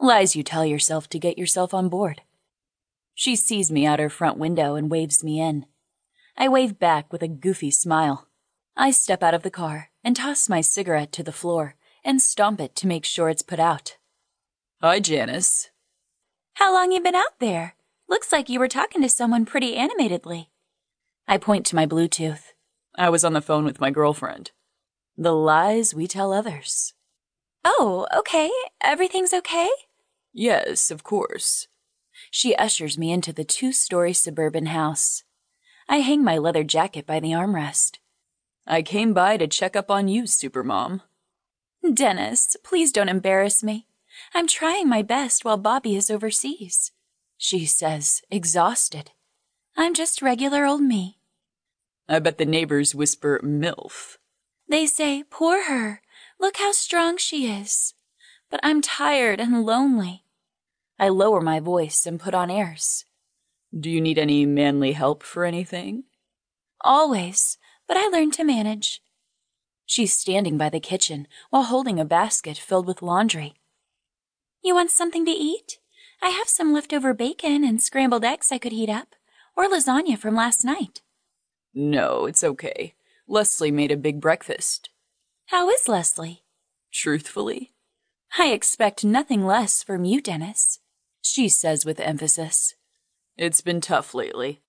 Lies you tell yourself to get yourself on board. She sees me out her front window and waves me in. I wave back with a goofy smile. I step out of the car and toss my cigarette to the floor and stomp it to make sure it's put out. Hi, Janice. How long you been out there? Looks like you were talking to someone pretty animatedly. I point to my Bluetooth. I was on the phone with my girlfriend. The lies we tell others. Oh, okay. Everything's okay? Yes, of course. She ushers me into the two story suburban house. I hang my leather jacket by the armrest. I came by to check up on you, Supermom. Dennis, please don't embarrass me. I'm trying my best while Bobby is overseas. She says, exhausted. I'm just regular old me. I bet the neighbors whisper MILF. They say, poor her. Look how strong she is. But I'm tired and lonely. I lower my voice and put on airs. Do you need any manly help for anything? Always, but I learned to manage. She's standing by the kitchen while holding a basket filled with laundry. You want something to eat? I have some leftover bacon and scrambled eggs I could heat up, or lasagna from last night. No, it's okay. Leslie made a big breakfast. How is Leslie? Truthfully, I expect nothing less from you, Dennis, she says with emphasis. It's been tough lately.